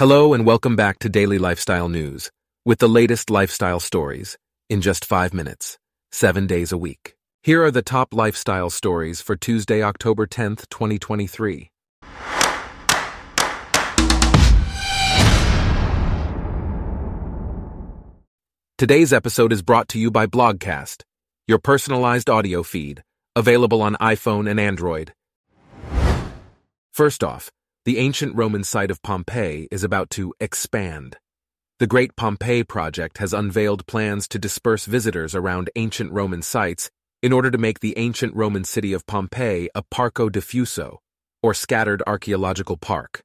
Hello and welcome back to Daily Lifestyle News with the latest lifestyle stories in just five minutes, seven days a week. Here are the top lifestyle stories for Tuesday, October 10th, 2023. Today's episode is brought to you by Blogcast, your personalized audio feed, available on iPhone and Android. First off, the ancient Roman site of Pompeii is about to expand. The Great Pompeii Project has unveiled plans to disperse visitors around ancient Roman sites in order to make the ancient Roman city of Pompeii a parco diffuso, or scattered archaeological park.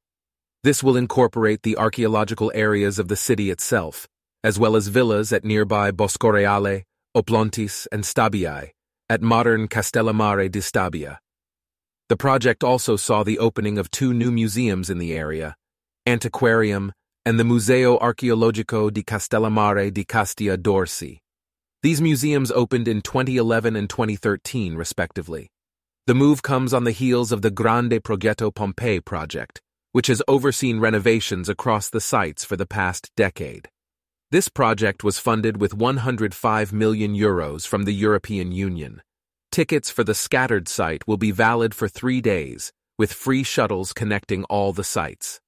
This will incorporate the archaeological areas of the city itself, as well as villas at nearby Boscoreale, Oplontis, and Stabiae, at modern Castellammare di Stabia. The project also saw the opening of two new museums in the area, Antiquarium and the Museo Archeologico di Castellammare di Castia d'Orsi. These museums opened in 2011 and 2013, respectively. The move comes on the heels of the Grande Progetto Pompeii project, which has overseen renovations across the sites for the past decade. This project was funded with 105 million euros from the European Union. Tickets for the scattered site will be valid for three days, with free shuttles connecting all the sites.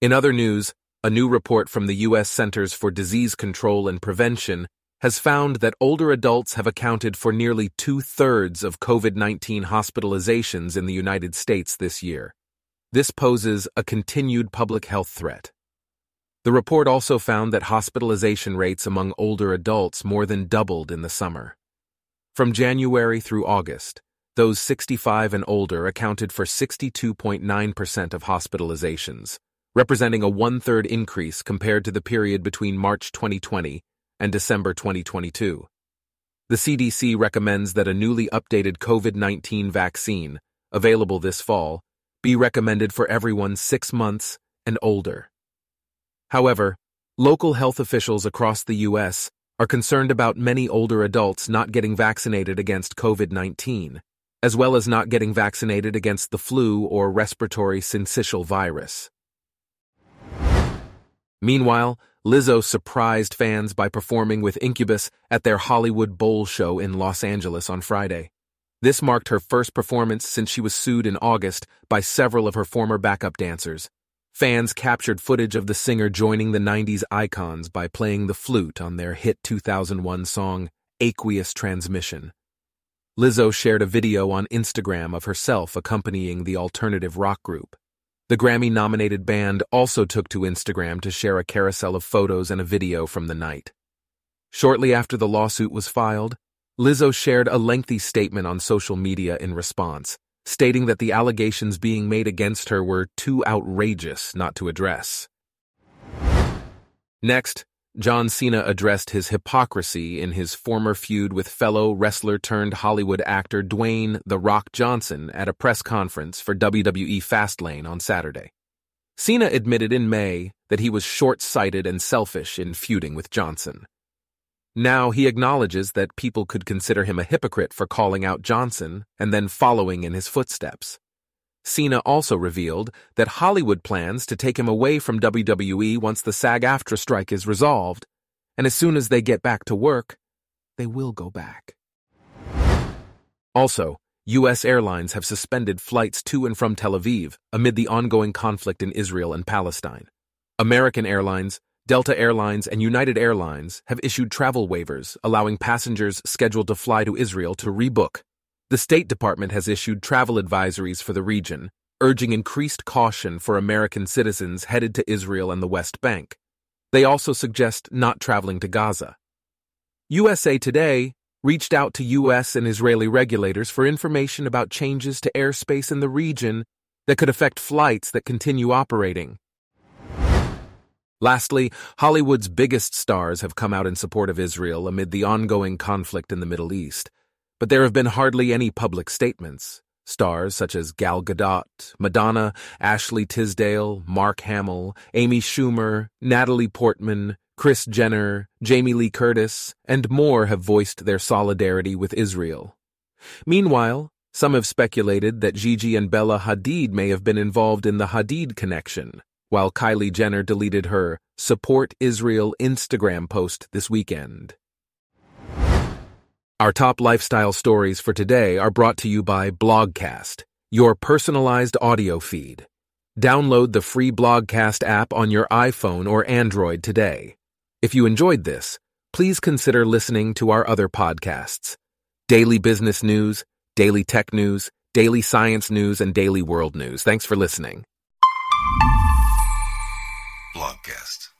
In other news, a new report from the U.S. Centers for Disease Control and Prevention has found that older adults have accounted for nearly two thirds of COVID 19 hospitalizations in the United States this year. This poses a continued public health threat. The report also found that hospitalization rates among older adults more than doubled in the summer. From January through August, those 65 and older accounted for 62.9% of hospitalizations, representing a one third increase compared to the period between March 2020 and December 2022. The CDC recommends that a newly updated COVID 19 vaccine, available this fall, be recommended for everyone six months and older. However, local health officials across the U.S are concerned about many older adults not getting vaccinated against COVID 19, as well as not getting vaccinated against the flu or respiratory syncytial virus. Meanwhile, Lizzo surprised fans by performing with Incubus at their Hollywood Bowl show in Los Angeles on Friday. This marked her first performance since she was sued in August by several of her former backup dancers, Fans captured footage of the singer joining the 90s icons by playing the flute on their hit 2001 song, Aqueous Transmission. Lizzo shared a video on Instagram of herself accompanying the alternative rock group. The Grammy nominated band also took to Instagram to share a carousel of photos and a video from the night. Shortly after the lawsuit was filed, Lizzo shared a lengthy statement on social media in response stating that the allegations being made against her were too outrageous not to address. Next, John Cena addressed his hypocrisy in his former feud with fellow wrestler turned Hollywood actor Dwayne The Rock Johnson at a press conference for WWE Fastlane on Saturday. Cena admitted in May that he was short sighted and selfish in feuding with Johnson. Now he acknowledges that people could consider him a hypocrite for calling out Johnson and then following in his footsteps. Cena also revealed that Hollywood plans to take him away from WWE once the SAG AFTRA strike is resolved, and as soon as they get back to work, they will go back. Also, U.S. airlines have suspended flights to and from Tel Aviv amid the ongoing conflict in Israel and Palestine. American Airlines, Delta Airlines and United Airlines have issued travel waivers allowing passengers scheduled to fly to Israel to rebook. The State Department has issued travel advisories for the region, urging increased caution for American citizens headed to Israel and the West Bank. They also suggest not traveling to Gaza. USA Today reached out to U.S. and Israeli regulators for information about changes to airspace in the region that could affect flights that continue operating. Lastly, Hollywood's biggest stars have come out in support of Israel amid the ongoing conflict in the Middle East, but there have been hardly any public statements. Stars such as Gal Gadot, Madonna, Ashley Tisdale, Mark Hamill, Amy Schumer, Natalie Portman, Kris Jenner, Jamie Lee Curtis, and more have voiced their solidarity with Israel. Meanwhile, some have speculated that Gigi and Bella Hadid may have been involved in the Hadid connection, while Kylie Jenner deleted her Support Israel Instagram post this weekend. Our top lifestyle stories for today are brought to you by Blogcast, your personalized audio feed. Download the free Blogcast app on your iPhone or Android today. If you enjoyed this, please consider listening to our other podcasts Daily Business News, Daily Tech News, Daily Science News, and Daily World News. Thanks for listening. Blogcast.